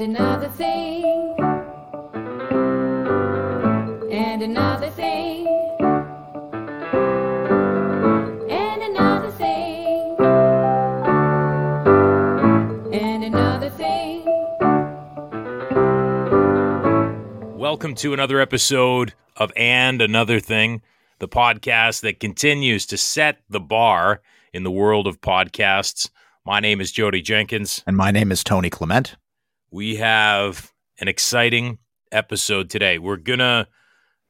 and another thing, and another thing, and another thing, and another thing. Welcome to another episode of And Another Thing, the podcast that continues to set the bar in the world of podcasts. My name is Jodie Jenkins. And my name is Tony Clement. We have an exciting episode today. We're gonna,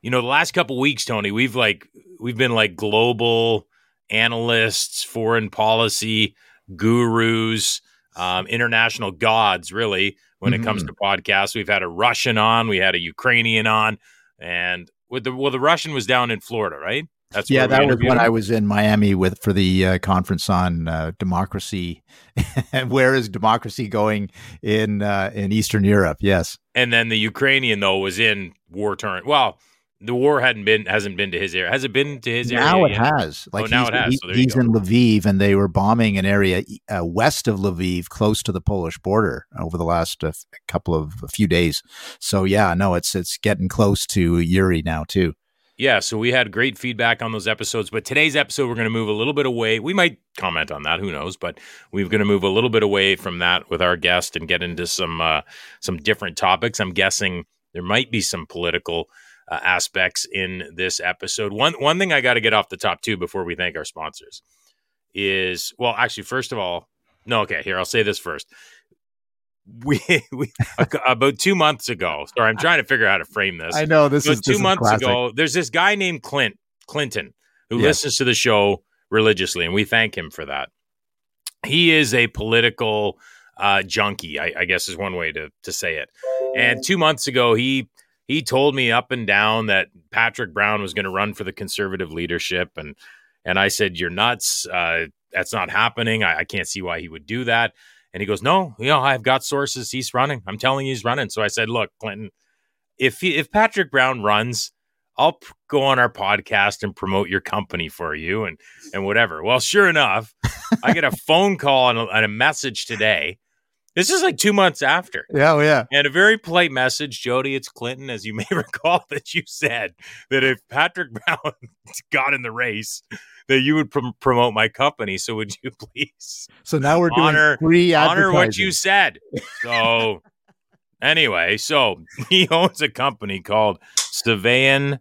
you know, the last couple weeks, Tony, we've like we've been like global analysts, foreign policy gurus, um, international gods, really, when it comes Mhm. to podcasts. We've had a Russian on, we had a Ukrainian on, and with the well, the Russian was down in Florida, right? That's yeah, that was when. I was in Miami with for the uh, conference on uh, democracy. and where is democracy going in uh, in Eastern Europe? Yes. and then the Ukrainian though was in war torn. Well, the war hadn't been hasn't been to his area. Has it been to his area? Now it yet? has. Like Oh, now he's, it has. he- So he's in Lviv, and they were bombing an area uh, west of Lviv, close to the Polish border, over the last uh, couple of a few days. So yeah, no, it's it's getting close to Yuri now too. Yeah, so we had great feedback on those episodes, but today's episode we're going to move a little bit away. We might comment on that, who knows, but we're going to move a little bit away from that with our guest and get into some uh, some different topics. I'm guessing there might be some political uh, aspects in this episode. One one thing I got to get off the top too before we thank our sponsors is well, actually, first of all, no, okay, here I'll say this first. We, we about two months ago. Sorry, I'm trying to figure out how to frame this. I know this So is two this months classic. ago, there's this guy named Clint Clinton who Yes. listens to the show religiously, and we thank him for that. He is a political uh, junkie, I, I guess is one way to to say it. And two months ago, he he told me up and down that Patrick Brown was going to run for the conservative leadership, and and I said, "You're nuts. Uh, that's not happening. I, I can't see why he would do that." And he goes, "No, you know, I've got sources. He's running. I'm telling you, he's running." So I said, "Look, Clinton, if he, if Patrick Brown runs, I'll p- go on our podcast and promote your company for you and and whatever." Well, sure enough, I get a phone call and a, and a message today. This is like two months after. Yeah, oh, yeah. And a very polite message, Jodie. It's Clinton, as you may recall that you said that if Patrick Brown got in the race, that you would prom- promote my company. So would you please So now we're doing Honor- free honor what you said? So anyway, so he owns a company called Sevaen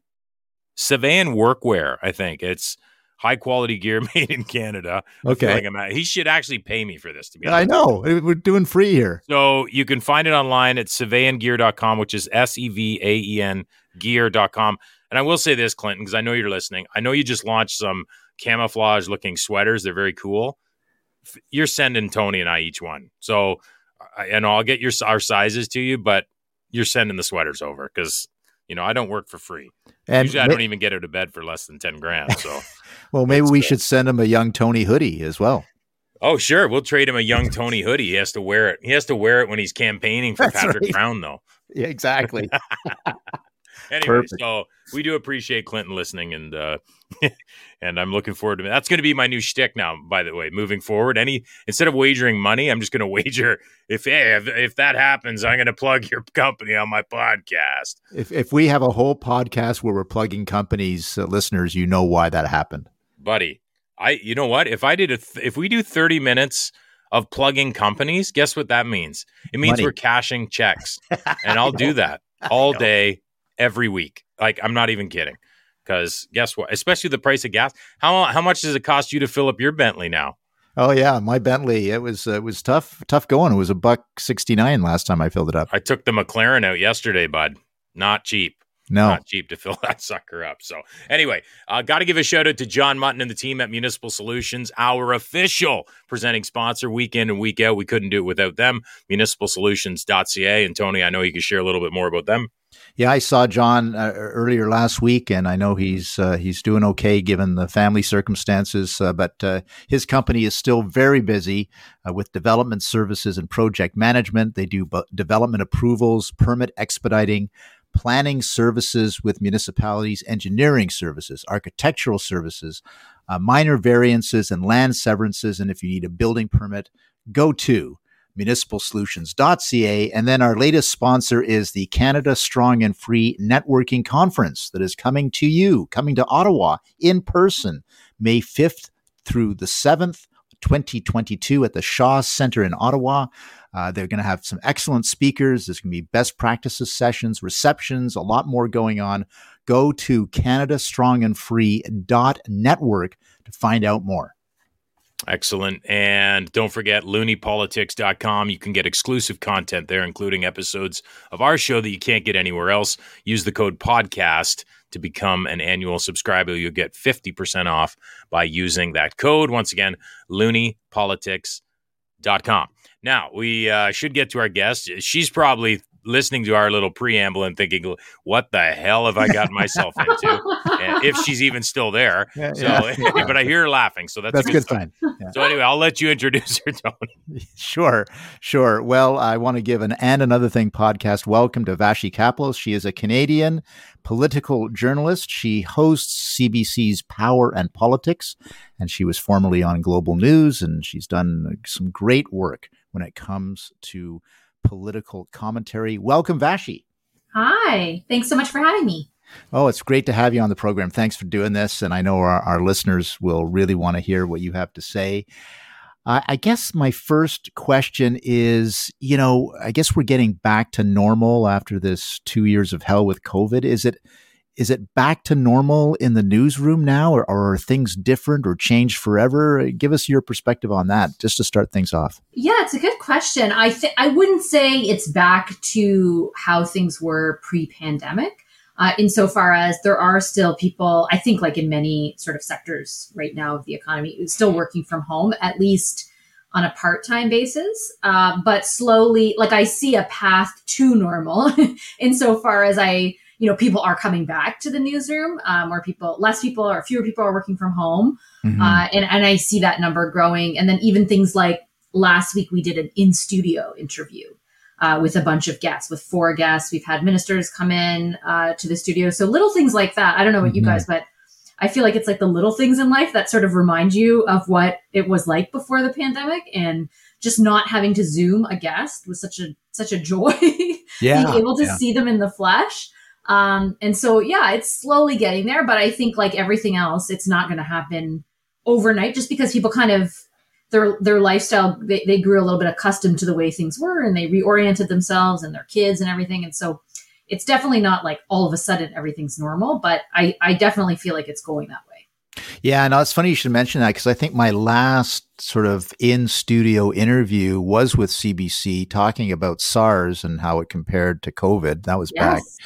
Sevaen Workwear. I think it's high quality gear made in Canada. Okay. like at- he should actually pay me for this. To be I know. We're doing free here. So you can find it online at sevaengear.com, which is S E V A E N gear.com. And I will say this, Clinton, because I know you're listening. I know you just launched some camouflage looking sweaters. They're very cool. You're sending Tony and I each one. So, I, and I'll get your our sizes to you, but you're sending the sweaters over because, you know, I don't work for free. And Usually I don't even get out of bed for less than 10 grand. So, well, maybe That's we good. should send him a young Tony hoodie as well. oh, sure. We'll trade him a young Tony hoodie. He has to wear it. He has to wear it when he's campaigning for That's Patrick right. Brown, though. Yeah, exactly. anyway, Perfect. so we do appreciate Clinton listening, and uh, and I'm looking forward to it. that's going to be my new shtick now. By the way, moving forward, any instead of wagering money, I'm just going to wager if hey, if if that happens, I'm going to plug your company on my podcast. if if we have a whole podcast where we're plugging companies, uh, listeners, you know why that happened. Buddy. I you know what? If I did a th- if we do 30 minutes of plugging companies, guess what that means? It means Money. we're cashing checks. and I'll do that all day every week. Like I'm not even kidding. Cuz guess what? Especially the price of gas. How how much does it cost you to fill up your Bentley now? Oh yeah, my Bentley. It was uh, it was tough tough going. It was a buck sixty nine last time I filled it up. I took the McLaren out yesterday, bud. Not cheap. No, Not cheap to fill that sucker up. So, anyway, uh, got to give a shout out to John Mutton and the team at Municipal Solutions, our official presenting sponsor week in and week out. We couldn't do it without them. Municipalsolutions.ca. And Tony, I know you can share a little bit more about them. Yeah, I saw John uh, earlier last week, and I know he's uh, he's doing okay given the family circumstances. Uh, but uh, his company is still very busy uh, with development services and project management. They do bu- development approvals, permit expediting, planning services with municipalities, engineering services, architectural services, uh, minor variances, and land severances. And if you need a building permit, go to municipalsolutions.ca. And then our latest sponsor is the Canada Strong and Free Networking Conference that is coming to you, coming to Ottawa in person, May 5th through the 7th. 2022 at the Shaw Center in Ottawa. Uh, they're going to have some excellent speakers. There's going to be best practices sessions, receptions, a lot more going on. Go to canadastrongandfree.network to find out more. Excellent. And don't forget looneypolitics.com. You can get exclusive content there, including episodes of our show that you can't get anywhere else. Use the code podcast to become an annual subscriber. You'll get 50% off by using that code. Once again, looneypolitics.com. Now, we uh, should get to our guest. She's probably listening to our little preamble and thinking, "What the hell have I gotten myself into?" and if she's even still there. Yeah, so, yeah. but I hear her laughing, so that's, That's a a good, good sign. sign. Yeah. So anyway, I'll let you introduce her, Tony. Sure, sure. Well, I want to give an and another thing podcast welcome to Vassy Kapelos. She is a Canadian political journalist. She hosts CBC's Power and Politics, and she was formerly on Global News, and she's done some great work when it comes to political commentary. Welcome, Vassy. Hi. Thanks so much for having me. Oh, it's great to have you on the program. Thanks for doing this. And I know our, our listeners will really want to hear what you have to say. Uh, I guess my first question is you know, I guess we're getting back to normal after this two years of hell with COVID. Is it? Is it back to normal in the newsroom now, or, or are things different or changed forever? Give us your perspective on that, just to start things off. Yeah, it's a good question. I th- I wouldn't say it's back to how things were pre-pandemic. Uh, insofar as there are still people, I think, like in many sort of sectors right now of the economy, still working from home, at least on a part-time basis. Uh, but slowly, like I see a path to normal, insofar as I, you know, people are coming back to the newsroom, um, where people, less people or fewer people are working from home, Mhm. uh, and and I see that number growing. And then even things like last week we did an in studio interview uh, with a bunch of guests, with four guests. We've had ministers come in uh, to the studio, so little things like that. I don't know what you Mhm. guys, but I feel like it's like the little things in life that sort of remind you of what it was like before the pandemic, and just not having to Zoom a guest was such a such a joy. yeah, being able to yeah. see them in the flesh. Um, and so, yeah, it's slowly getting there, but I think like everything else, it's not going to happen overnight just because people kind of their their lifestyle they, they grew a little bit accustomed to the way things were and they reoriented themselves and their kids and everything. And so it's definitely not like all of a sudden everything's normal but i i definitely feel like it's going that way. Yeah, no, it's funny you should mention that because I think my last sort of in studio interview was with CBC talking about SARS and how it compared to COVID. That was back yes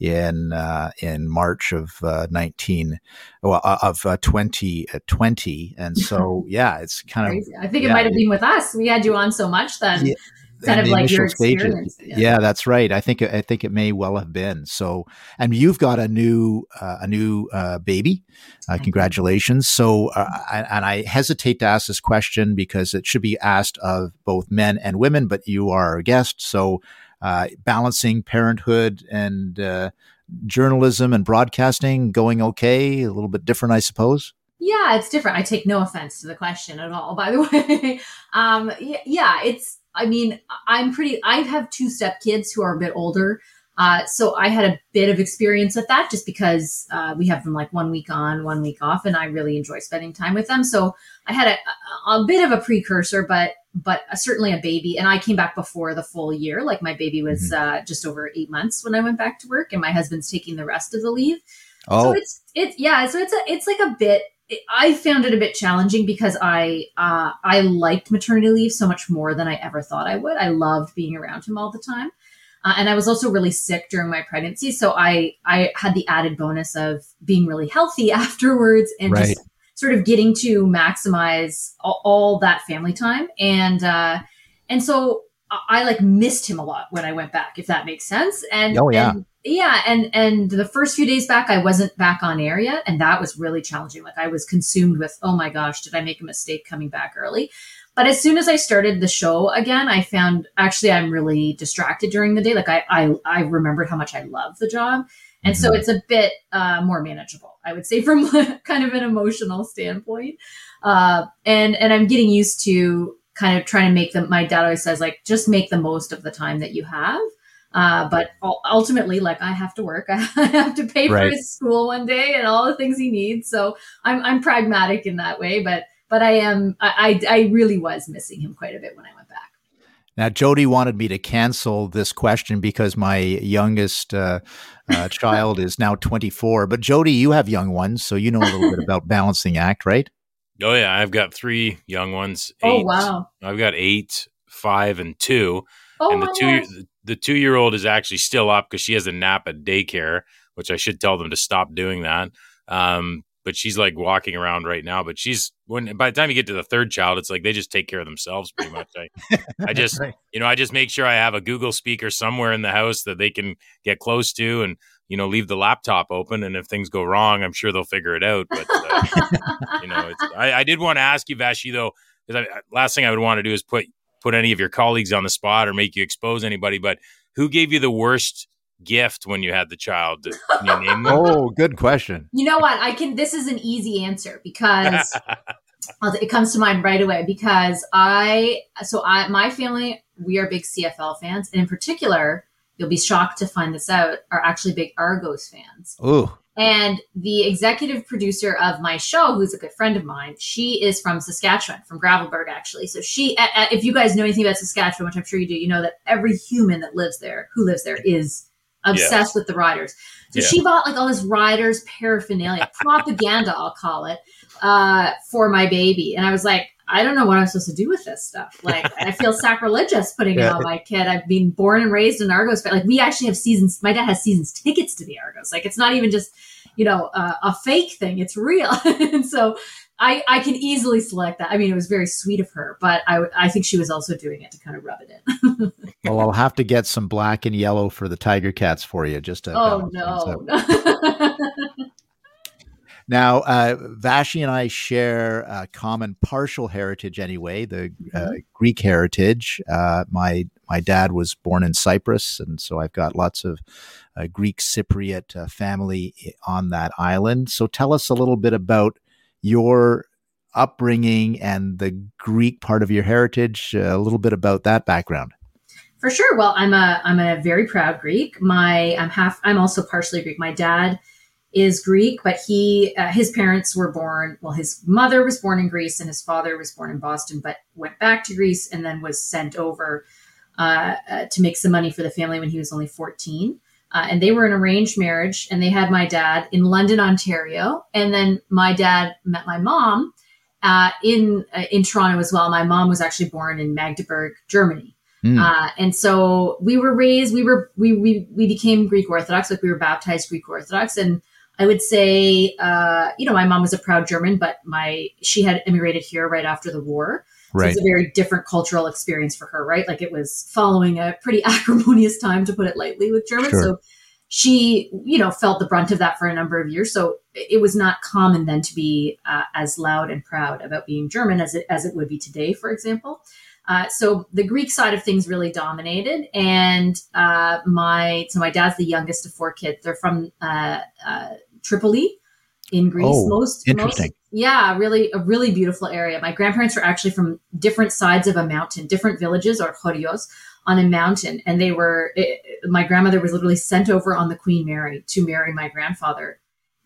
in uh, in March of uh, nineteen, well, uh, of uh, twenty twenty, and so yeah, it's kind of i think it yeah, might have been with us we had you on so much then Yeah, kind of like your experience Yeah. that's right. I think I think it may well have been. So, and you've got a new uh, a new uh, baby. Uh, congratulations. So, uh, I, and I hesitate to ask this question because it should be asked of both men and women, but you are a guest. So, uh, balancing parenthood and uh, journalism and broadcasting going okay. A little bit different, I suppose. Yeah, it's different. I take no offense to the question at all, by the way. um, yeah, it's, I mean, I'm pretty, I have two step kids who are a bit older. Uh, so I had a bit of experience with that just because uh, we have them like one week on, one week off, and I really enjoy spending time with them. So I had a, a, a bit of a precursor, but but certainly a baby. And I came back before the full year. Like my baby was uh, just over eight months when I went back to work, and my husband's taking the rest of the leave. Oh, So it's it's yeah, so it's a it's like a bit. I found it a bit challenging because I uh, I liked maternity leave so much more than I ever thought I would. I loved being around him all the time, uh, and I was also really sick during my pregnancy, so I I had the added bonus of being really healthy afterwards and Right. just sort of getting to maximize all, all that family time and uh, and so I, I like missed him a lot when I went back, if that makes sense. And Oh, yeah. and yeah, and and the first few days back, I wasn't back on air yet, and that was really challenging. Like I was consumed with, oh my gosh, did I make a mistake coming back early? But as soon as I started the show again, I found actually I'm really distracted during the day. Like I I, I remembered how much I love the job, and so Mhm. it's a bit uh, more manageable, I would say, from kind of an emotional standpoint. Uh, and and I'm getting used to kind of trying to make them. My dad always says like just make the most of the time that you have. Uh, but ultimately, like I have to work, I have to pay for Right. his school one day and all the things he needs. So I'm I'm pragmatic in that way, but but I am I I, I really was missing him quite a bit when I went. Now, Jodie wanted me to cancel this question because my youngest uh, uh, child is now 24. But Jodie, you have young ones, so you know a little bit about balancing act, right? Oh yeah, I've got three young ones. Oh wow! I've got eight, five, and two. Oh and the two gosh. the two year old is actually still up because she has a nap at daycare, which I should tell them to stop doing that. Um, but she's like walking around right now. But she's when by the time you get to the third child, it's like they just take care of themselves pretty much. I I just Right. you know I just make sure I have a Google speaker somewhere in the house that they can get close to and you know leave the laptop open and if things go wrong, I'm sure they'll figure it out. But uh, you know, it's, I, I did want to ask you, Vassy, though, because last thing I would want to do is put put any of your colleagues on the spot or make you expose anybody. But who gave you the worst gift when you had the child? Can you name them? Oh, good question. You know what? I can. This is an easy answer because it comes to mind right away. Because I, so I, my family, we are big CFL fans, and in particular, you'll be shocked to find this out, are actually big Argos fans. Oh, And the executive producer of my show, who's a good friend of mine, she is from Saskatchewan, from Gravelbourg, actually. So she, a- a- if you guys know anything about Saskatchewan, which I'm sure you do, you know that every human that lives there, who lives there, is obsessed with the riders. So Yeah. she bought like all this riders paraphernalia, propaganda, I'll call it, uh, for my baby. And I was like, I don't know what I'm supposed to do with this stuff. Like, I feel sacrilegious putting it on my kid. I've been born and raised in Argos, but like, we actually have seasons. My dad has seasons tickets to the Argos. Like, it's not even just, you know, uh, a fake thing. It's real. and so I, I can easily select that. I mean, it was very sweet of her, but I, I think she was also doing it to kind of rub it in. Well, I'll have to get some black and yellow for the Tiger Cats for you. Just to oh, no. Now, uh, Vassy and I share a common partial heritage anyway, the uh, Greek heritage. Uh, my my dad was born in Cyprus, and so I've got lots of uh, Greek Cypriot uh, family on that island. So tell us a little bit about your upbringing and the Greek part of your heritage, uh, a little bit about that background. For sure. Well, I'm a I'm a very proud Greek. My I'm half. I'm also partially Greek. My dad is Greek, but he uh, his parents were born. Well, his mother was born in Greece, and his father was born in Boston, but went back to Greece and then was sent over uh, uh, to make some money for the family when he was only 14. Uh, and they were an arranged marriage, and they had my dad in London, Ontario, and then my dad met my mom uh, in uh, in Toronto as well. My mom was actually born in Magdeburg, Germany. Hmm. Uh, and so we were raised, we were, we, we, we became Greek Orthodox, like we were baptized Greek Orthodox. And I would say, uh, you know, my mom was a proud German, but my, she had immigrated here right after the war. So right. it's a very different cultural experience for her, right? Like it was following a pretty acrimonious time, to put it lightly, with Germans. Sure. So she, you know, felt the brunt of that for a number of years. So it was not common then to be uh, as loud and proud about being German as it as it would be today, for example. Uh, so the Greek side of things really dominated, and uh, my so my dad's the youngest of four kids. They're from uh, uh, Tripoli in Greece. Oh, most interesting. most- yeah, really a really beautiful area. My grandparents were actually from different sides of a mountain, different villages or chorios on a mountain, and they were. It, my grandmother was literally sent over on the Queen Mary to marry my grandfather,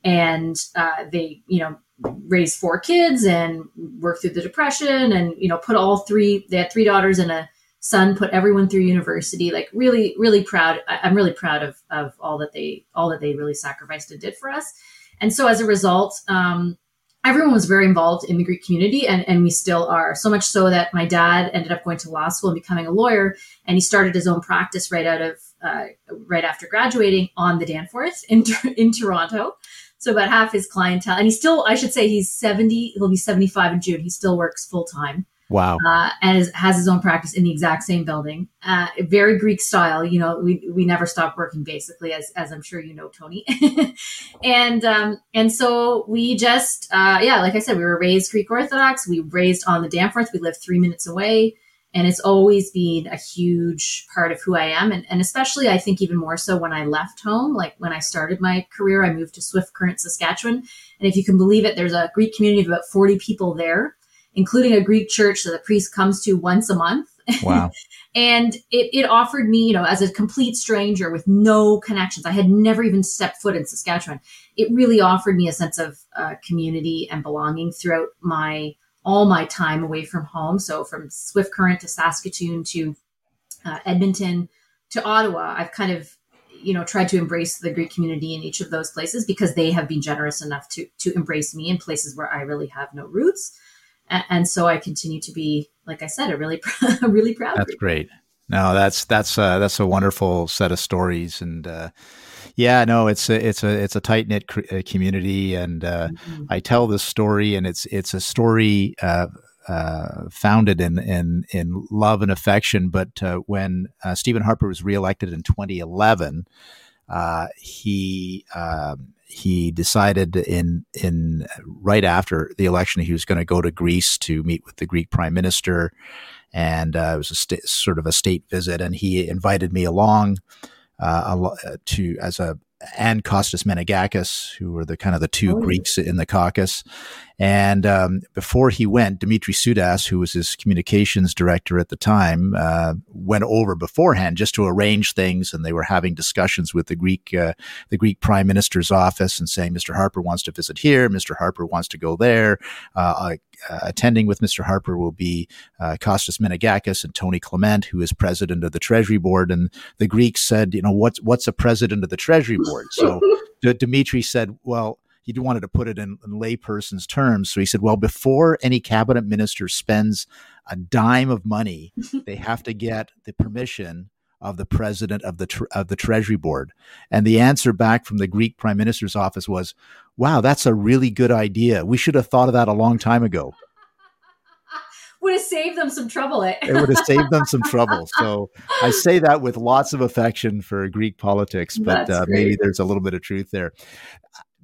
and uh, they, you know, raised four kids and worked through the depression, and you know, put all three. They had three daughters and a son. Put everyone through university. Like really, really proud. I'm really proud of of all that they all that they really sacrificed and did for us. And so as a result, um, everyone was very involved in the Greek community, and, and we still are. So much so that my dad ended up going to law school and becoming a lawyer, and he started his own practice right out of uh, right after graduating on the Danforth in in Toronto. So about half his clientele, and he still, I should say, he's seventy. He'll be seventy five in June. He still works full time Wow. uh, and is, has his own practice in the exact same building. Uh, very Greek style. You know, we we never stop working basically, as as I'm sure you know, Tony. and um, and so we just uh, yeah, like I said, we were raised Greek Orthodox. We raised on the Danforth. We lived three minutes away. And it's always been a huge part of who I am. And, and especially, I think, even more so when I left home, like when I started my career, I moved to Swift Current, Saskatchewan. And if you can believe it, there's a Greek community of about 40 people there including a Greek church that the priest comes to once a month. Wow. and it, it offered me, you know, as a complete stranger with no connections, I had never even stepped foot in Saskatchewan. It really offered me a sense of uh, community and belonging throughout my all my time away from home. So from Swift Current to Saskatoon to uh, Edmonton to Ottawa, I've kind of you know tried to embrace the Greek community in each of those places because they have been generous enough to to embrace me in places where I really have no roots, and, and so I continue to be, like I said, a really a really proud. That's Greek. great. No, that's that's uh, that's a wonderful set of stories, and uh, yeah, no, it's a it's a it's a tight knit cr- uh, community, and uh, Mhm. I tell this story, and it's it's a story uh, uh, founded in in in love and affection. But uh, when uh, Stephen Harper was reelected in 2011, uh, he um he decided in in right after the election he was going to go to Greece to meet with the Greek Prime Minister, and uh, it was a sta- sort of a state visit, and he invited me along uh, uh, to as a and Costas Menegakis, who were the kind of the two Oh. Greeks in the caucus. And um, before he went, Dimitri Soudas, who was his communications director at the time, uh, went over beforehand just to arrange things, and they were having discussions with the Greek, uh, the Greek Prime Minister's office, and saying Mr. Harper wants to visit here, Mr. Harper wants to go there. Uh, uh, attending with Mr. Harper will be uh, Costas Menegakis and Tony Clement, who is president of the Treasury Board, and the Greeks said, you know, what's what's a president of the Treasury Board? So D- Dimitri said, well, he wanted to put it in, in layperson's terms. So he said, well, before any cabinet minister spends a dime of money, they have to get the permission of the president of the tr- of the Treasury Board. And the answer back from the Greek Prime Minister's office was, "Wow, that's a really good idea. We should have thought of that a long time ago. Would have saved them some trouble. Eh? It would have saved them some trouble." So I say that with lots of affection for Greek politics, but uh, maybe there's a little bit of truth there.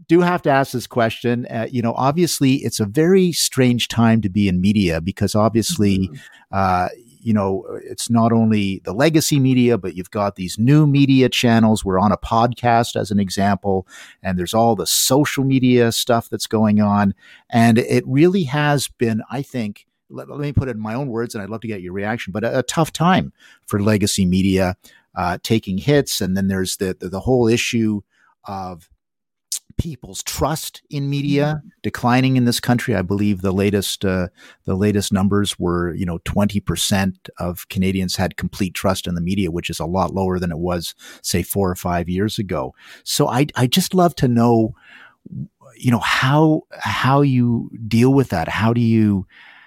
Do have to ask this question. Uh, you know, obviously, it's a very strange time to be in media because obviously, Mhm. uh, you know, it's not only the legacy media, but you've got these new media channels. We're on a podcast, as an example, and there's all the social media stuff that's going on. And it really has been, I think, let, let me put it in my own words, and I'd love to get your reaction, but a, a tough time for legacy media uh, taking hits. And then there's the, the, the whole issue of people's trust in media declining in this country. I believe the latest uh, the latest numbers were you know twenty percent of Canadians had complete trust in the media, which is a lot lower than it was say four or five years ago. So I I just love to know you know how how you deal with that. How do you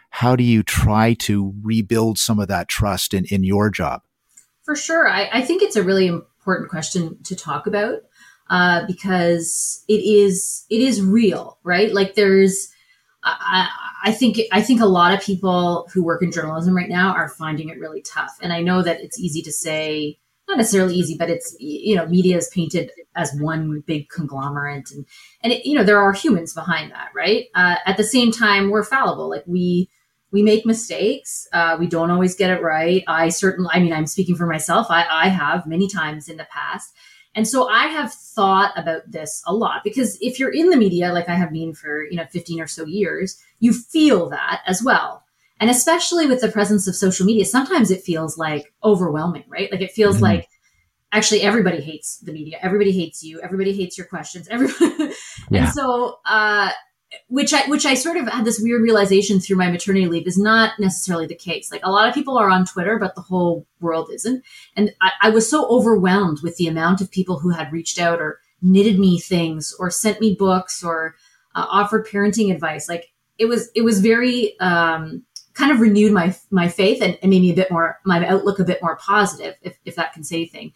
how do you try to rebuild some of that trust in in your job? For sure. I, I think it's a really important question to talk about uh, because it is it is real, right? Like there's I, I think I think a lot of people who work in journalism right now are finding it really tough. And I know that it's easy to say, not necessarily easy, but it's you know media is painted as one big conglomerate, and and it, you know there are humans behind that, right? Uh, at the same time, we're fallible. Like we we make mistakes. Uh, we don't always get it right. I certainly, I mean, I'm speaking for myself. I, I have many times in the past. And so I have thought about this a lot because if you're in the media, like I have been for, you know, 15 or so years, you feel that as well. And especially with the presence of social media, sometimes it feels like overwhelming, right? Like it feels Mhm. like actually everybody hates the media. Everybody hates you. Everybody hates your questions. Everybody. Yeah. And so, uh, which I which I sort of had this weird realization through my maternity leave is not necessarily the case. Like a lot of people are on Twitter, but the whole world isn't. And I, I was so overwhelmed with the amount of people who had reached out or knitted me things or sent me books or uh, offered parenting advice. Like it was it was very um, kind of renewed my my faith and, and made me a bit more my outlook a bit more positive, if if that can say anything.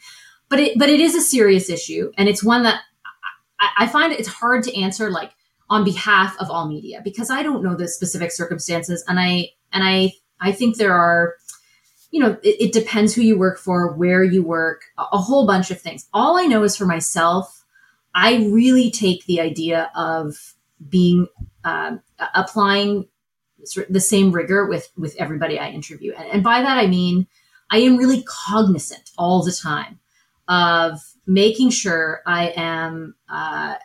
But it but it is a serious issue, and it's one that I, I find it's hard to answer like on behalf of all media because I don't know the specific circumstances and I and I I think there are you know it, it depends who you work for where you work a, a whole bunch of things. All I know is for myself I really take the idea of being a- applying the same rigor with with everybody I interview. And, and by that I mean I am really cognizant all the time of making sure I am uh,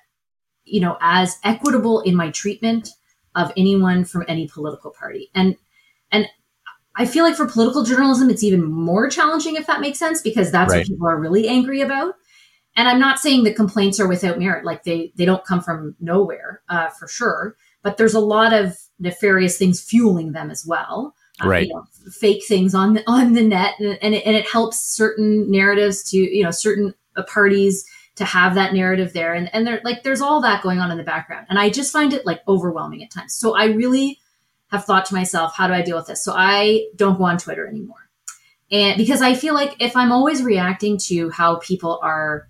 you know, as equitable in my treatment of anyone from any political party. And and I feel like for political journalism, it's even more challenging if that makes sense, because that's Right. what people are really angry about. And I'm not saying the complaints are without merit, like they they don't come from nowhere, uh, for sure. But there's a lot of nefarious things fueling them as well. Uh, Right. You know, fake things on the, on the net, and, and, it, and it helps certain narratives to you know certain uh, parties to have that narrative there, and and there like there's all that going on in the background, and I just find it like overwhelming at times. So I really have thought to myself, how do I deal with this? So I don't go on Twitter anymore. And because I feel like if I'm always reacting to how people are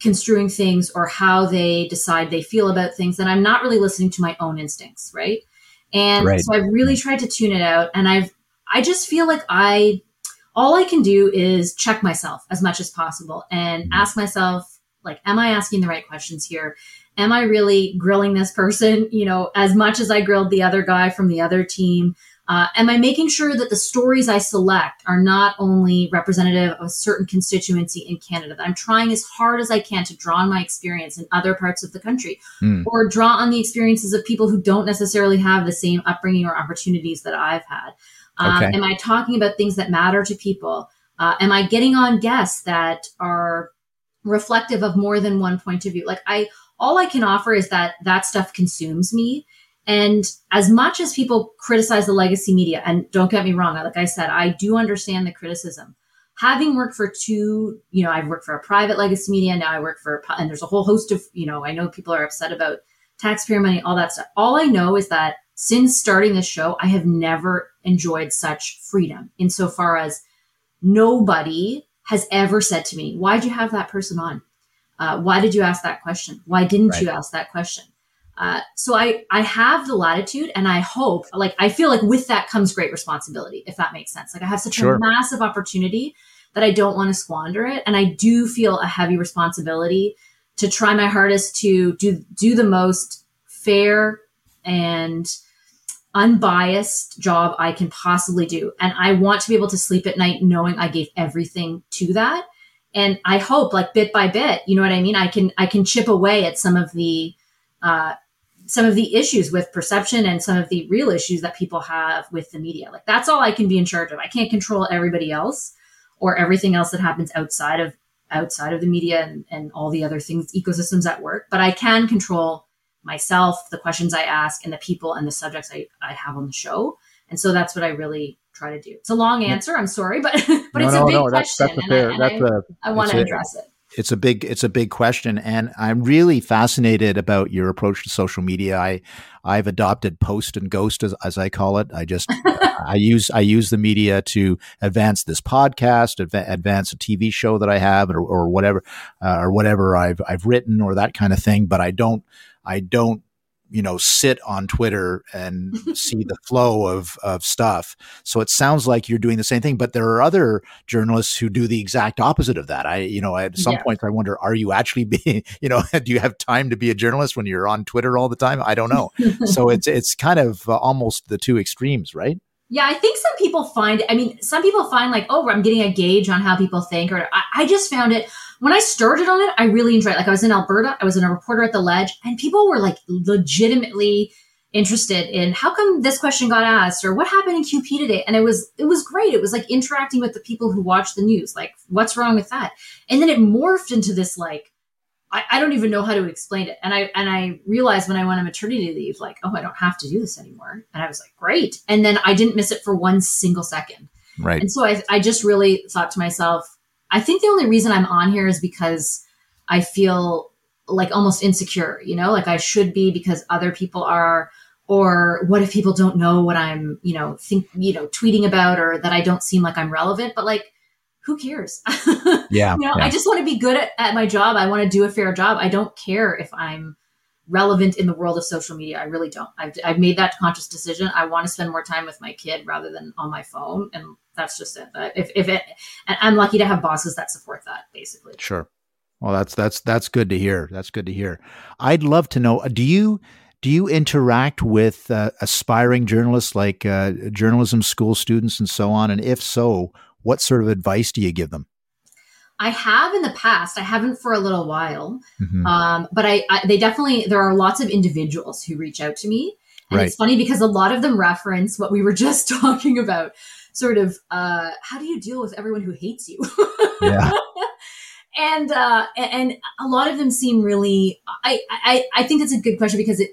construing things or how they decide they feel about things, then I'm not really listening to my own instincts, right? And Right. so I've really tried to tune it out and I've I just feel like I all I can do is check myself as much as possible and ask myself like am I asking the right questions here? Am I really grilling this person, you know, as much as I grilled the other guy from the other team? Uh, am I making sure that the stories I select are not only representative of a certain constituency in Canada? That I'm trying as hard as I can to draw on my experience in other parts of the country Hmm. or draw on the experiences of people who don't necessarily have the same upbringing or opportunities that I've had. Um, Okay. Am I talking about things that matter to people? Uh, am I getting on guests that are reflective of more than one point of view? Like I, all I can offer is that that stuff consumes me. And as much as people criticize the legacy media, and don't get me wrong, like I said, I do understand the criticism. Having worked for two, you know, I've worked for a private legacy media. Now I work for, and there's a whole host of, you know, I know people are upset about taxpayer money, all that stuff. All I know is that since starting this show, I have never enjoyed such freedom insofar as nobody has ever said to me, Why'd you have that person on? Uh, why did you ask that question? Why didn't you ask that question? Uh, so I, I have the latitude and I hope, like, I feel like with that comes great responsibility, if that makes sense. Like, I have such Sure. a massive opportunity that I don't want to squander it. And I do feel a heavy responsibility to try my hardest to do, do the most fair and unbiased job I can possibly do. And I want to be able to sleep at night knowing I gave everything to that. And I hope like bit by bit, you know what I mean? I can, I can chip away at some of the, uh, some of the issues with perception and some of the real issues that people have with the media. Like that's all I can be in charge of. I can't control everybody else or everything else that happens outside of outside of the media and, and all the other things ecosystems at work. But I can control myself, the questions I ask, and the people and the subjects I, I have on the show. And so that's what I really try to do. It's a long answer. I'm sorry, but but no, it's no, a big no. Question. that's a fair. and I, that's and a I, I want to address it. it's a big it's a big question and i'm really fascinated about your approach to social media i i've adopted post and ghost as, as i call it i just i use i use the media to advance this podcast adva- advance a tv show that i have or, or whatever uh, or whatever i've i've written or that kind of thing but i don't i don't you know sit on twitter and see the flow of of stuff so it sounds like you're doing the same thing but there are other journalists who do the exact opposite of that. I, you know, at some Yeah. points I wonder, are you actually being, you know, do you have time to be a journalist when you're on Twitter all the time? I don't know. so it's it's kind of uh, almost the two extremes, right? Yeah, I think some people find, I mean, some people find like, oh, I'm getting a gauge on how people think. Or I, I just found it, when I started on it, I really enjoyed it. Like I was in Alberta, I was in a reporter at the ledge, and people were like legitimately interested in how come this question got asked or what happened in QP today. And it was, it was great. It was like interacting with the people who watch the news. Like, what's wrong with that? And then it morphed into this like, I, I don't even know how to explain it. And I and I realized when I went on maternity leave, like, oh, I don't have to do this anymore. And I was like, great. And then I didn't miss it for one single second. Right. And so I, I just really thought to myself, I think the only reason I'm on here is because I feel like almost insecure, you know, like I should be because other people are, or what if people don't know what I'm, you know, think, you know, tweeting about or that I don't seem like I'm relevant, but like, who cares? Yeah. you know, yeah. I just want to be good at, at my job. I want to do a fair job. I don't care if I'm relevant in the world of social media. I really don't. I've, I've made that conscious decision. I want to spend more time with my kid rather than on my phone. And that's just it. But if, if it, and I'm lucky to have bosses that support that basically. Sure. Well, that's that's that's good to hear. That's good to hear. I'd love to know. Do you do you interact with uh, aspiring journalists like uh, journalism school students and so on? And if so, what sort of advice do you give them? I have in the past. I haven't for a little while. Mhm. Um, but I, I, they definitely, there are lots of individuals who reach out to me And Right. it's funny because a lot of them reference what we were just talking about. Sort of, uh, how do you deal with everyone who hates you? Yeah. and uh, and a lot of them seem really. I I I think it's a good question because it.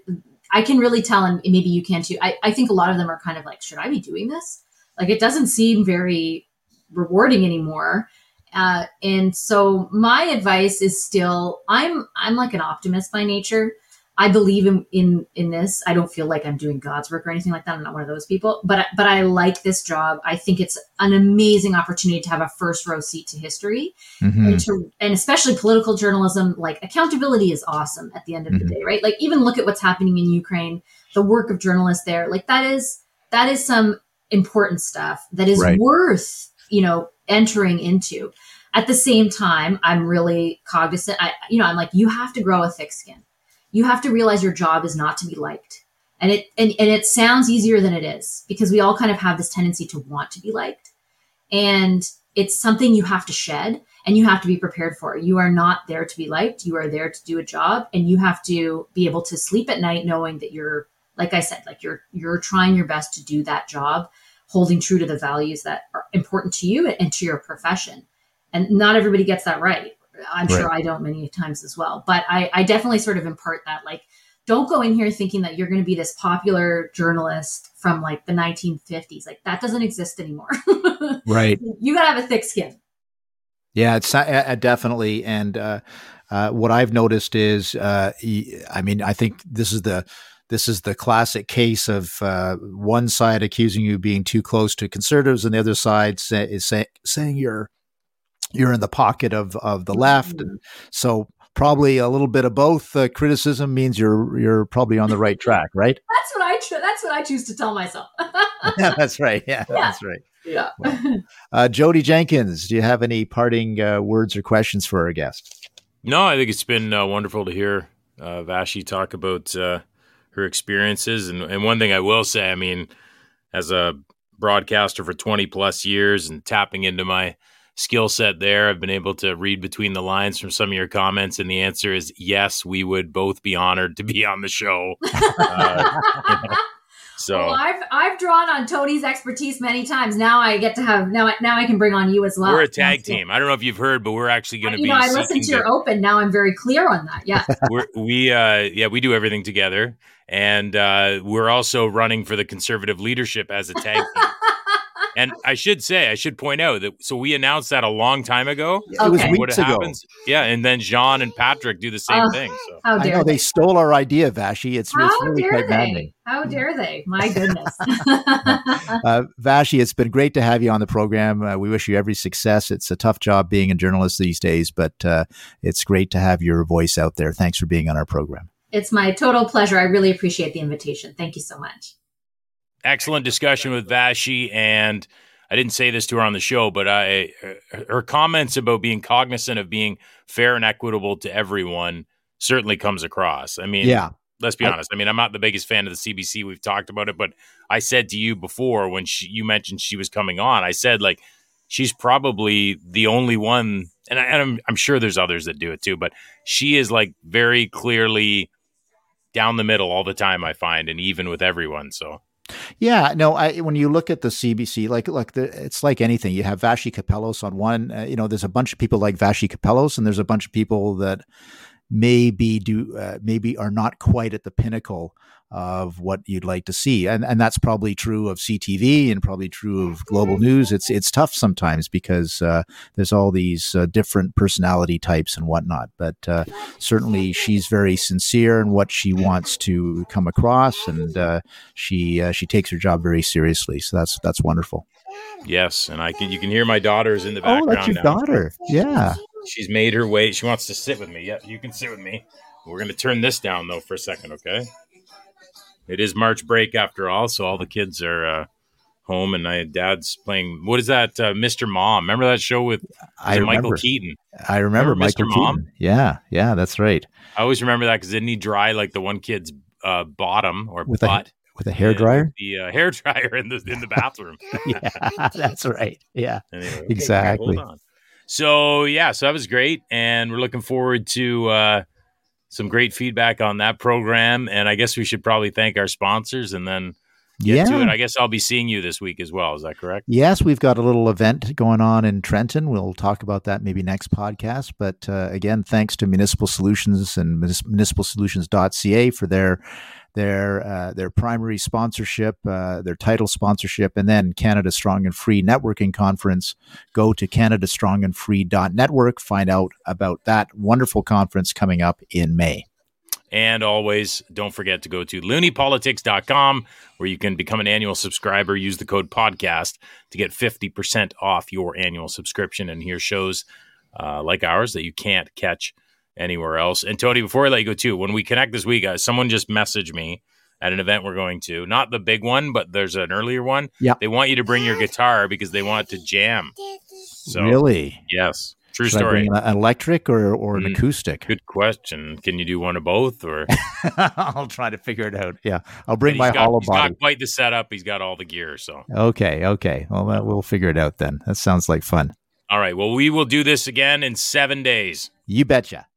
I can really tell, and maybe you can too. I, I think a lot of them are kind of like, should I be doing this? Like, it doesn't seem very rewarding anymore. Uh, and so my advice is still, I'm I'm like an optimist by nature. I believe in in in this. I don't feel like I'm doing God's work or anything like that. I'm not one of those people. But I- but I like this job. I think it's an amazing opportunity to have a first row seat to history Mhm. and, to, and especially political journalism. Like accountability is awesome at the end of Mhm. the day, right? Like even look at what's happening in Ukraine. The work of journalists there, like that is that is some important stuff that is Right. worth you know entering into. At the same time, I'm really cognizant. I you know I'm like you have to grow a thick skin. You have to realize your job is not to be liked. And it and, and it sounds easier than it is because we all kind of have this tendency to want to be liked. And it's something you have to shed and you have to be prepared for. You are not there to be liked. You are there to do a job and you have to be able to sleep at night knowing that you're like I said, like you're you're trying your best to do that job, holding true to the values that important to you and to your profession. And not everybody gets that right. I'm sure I don't many times as well. But I, I definitely sort of impart that like don't go in here thinking that you're going to be this popular journalist from like the 1950s. Like that doesn't exist anymore. Right. you got to have a thick skin. Yeah, it's uh, uh, definitely. And uh, uh, what I've noticed is, uh, I mean, I think this is the this is the classic case of uh, one side accusing you of being too close to conservatives, and the other side say, is say, saying you're you're in the pocket of of the left. And so probably a little bit of both. Uh, criticism means you're you're probably on the right track, right? That's what I cho- that's what I choose to tell myself. yeah, that's right. Yeah, Yeah. that's right. yeah. Uh, Jodie Jenkins, do you have any parting uh, words or questions for our guest? No, I think it's been uh, wonderful to hear uh, Vassy talk about uh, her experiences. And, and one thing I will say, I mean, as a broadcaster for 20 plus years and tapping into my skill set there, I've been able to read between the lines from some of your comments. And the answer is yes, we would both be honored to be on the show. Uh, so. well, I've I've drawn on Tony's expertise many times. Now I get to have now I, now I can bring on you as well. we're a tag That's team. I don't know if you've heard, but we're actually going to You be. know, I listened to your open. Now I'm very clear on that. Yeah. we're, we uh yeah we do everything together and uh we're also running for the conservative leadership as a tag team and i should say i should point out that so we announced that a long time ago It was Okay. what weeks ago. happens yeah and then jean and patrick do the same Ugh. thing so How I dare know they? they stole our idea, Vassy. It's, it's really dare quite they? maddening. How dare they? My goodness. Uh, Vassy, it's been great to have you on the program. Uh, we wish you every success. It's a tough job being a journalist these days, but uh, it's great to have your voice out there. Thanks for being on our program. it's my total pleasure. I really appreciate the invitation. Thank you so much. Excellent discussion with Vassy and i didn't say this to her on the show but i her comments about being cognizant of being fair and equitable to everyone certainly comes across i mean Yeah, let's be honest. I mean, I'm not the biggest fan of the CBC. We've talked about it, but I said to you before when she, you mentioned she was coming on, I said like she's probably the only one, and, I, and I'm, I'm sure there's others that do it too, but she is like very clearly down the middle all the time. I find, and even with everyone. So yeah. No, I when you look at the CBC, like like the, it's like anything. You have Vassy Kapelos on one. Uh, you know, there's a bunch of people like Vassy Kapelos, and there's a bunch of people that maybe do uh, maybe are not quite at the pinnacle of what you'd like to see. And and that's probably true of CTV and probably true of global news. It's it's tough sometimes because uh, there's all these uh, different personality types and whatnot. But uh, certainly she's very sincere in what she wants to come across and uh, she uh, she takes her job very seriously. So that's that's wonderful. Yes, and I can you can hear my daughters in the background oh that's your now. daughter. Yeah She's made her way. She wants to sit with me. Yep, you can sit with me. We're going to turn this down though for a second, okay? It is March break after all, so all the kids are uh, home, and I dad's playing. What is that, uh, Mr. Mom? Remember that show with I Michael Keaton? I remember, Remember Mr. Mom? Yeah yeah that's right I always remember that because didn't he dry like the one kid's uh, bottom or With a butt? with a hair dryer The uh, hair dryer in the in the bathroom. yeah, that's right. Yeah, Anyway, okay, Exactly. hold on. So yeah, so that was great, and we're looking forward to uh, some great feedback on that program. And I guess we should probably thank our sponsors and then get yeah. to it. I guess I'll be seeing you this week as well. Is that correct? Yes, we've got a little event going on in Trenton. We'll talk about that maybe next podcast. But uh, again, thanks to Municipal Solutions and municipalsolutions.ca for their their uh, their primary sponsorship, uh, their title sponsorship, and then Canada Strong and Free Networking Conference. Go to canadastrongandfree.network. Find out about that wonderful conference coming up in May. And always don't forget to go to looneypolitics.com where you can become an annual subscriber. Use the code podcast to get 50% off your annual subscription and hear shows uh, like ours that you can't catch anywhere else. And Tony, before I let you go too, when we connect this week, uh, someone just messaged me at an event we're going to, not the big one, but there's an earlier one. Yeah. They want you to bring your guitar because they want to jam. So, really? Yes. True Should I story. bring an electric or, or an Mm. acoustic? Good question. Can you do one of both or I'll try to figure it out. Yeah, I'll bring He's my got, hollow he's body. got quite the setup. He's got all the gear. So, Okay, okay. Well, that, we'll figure it out then. That sounds like fun. all right. Well, we will do this again in seven days. You betcha.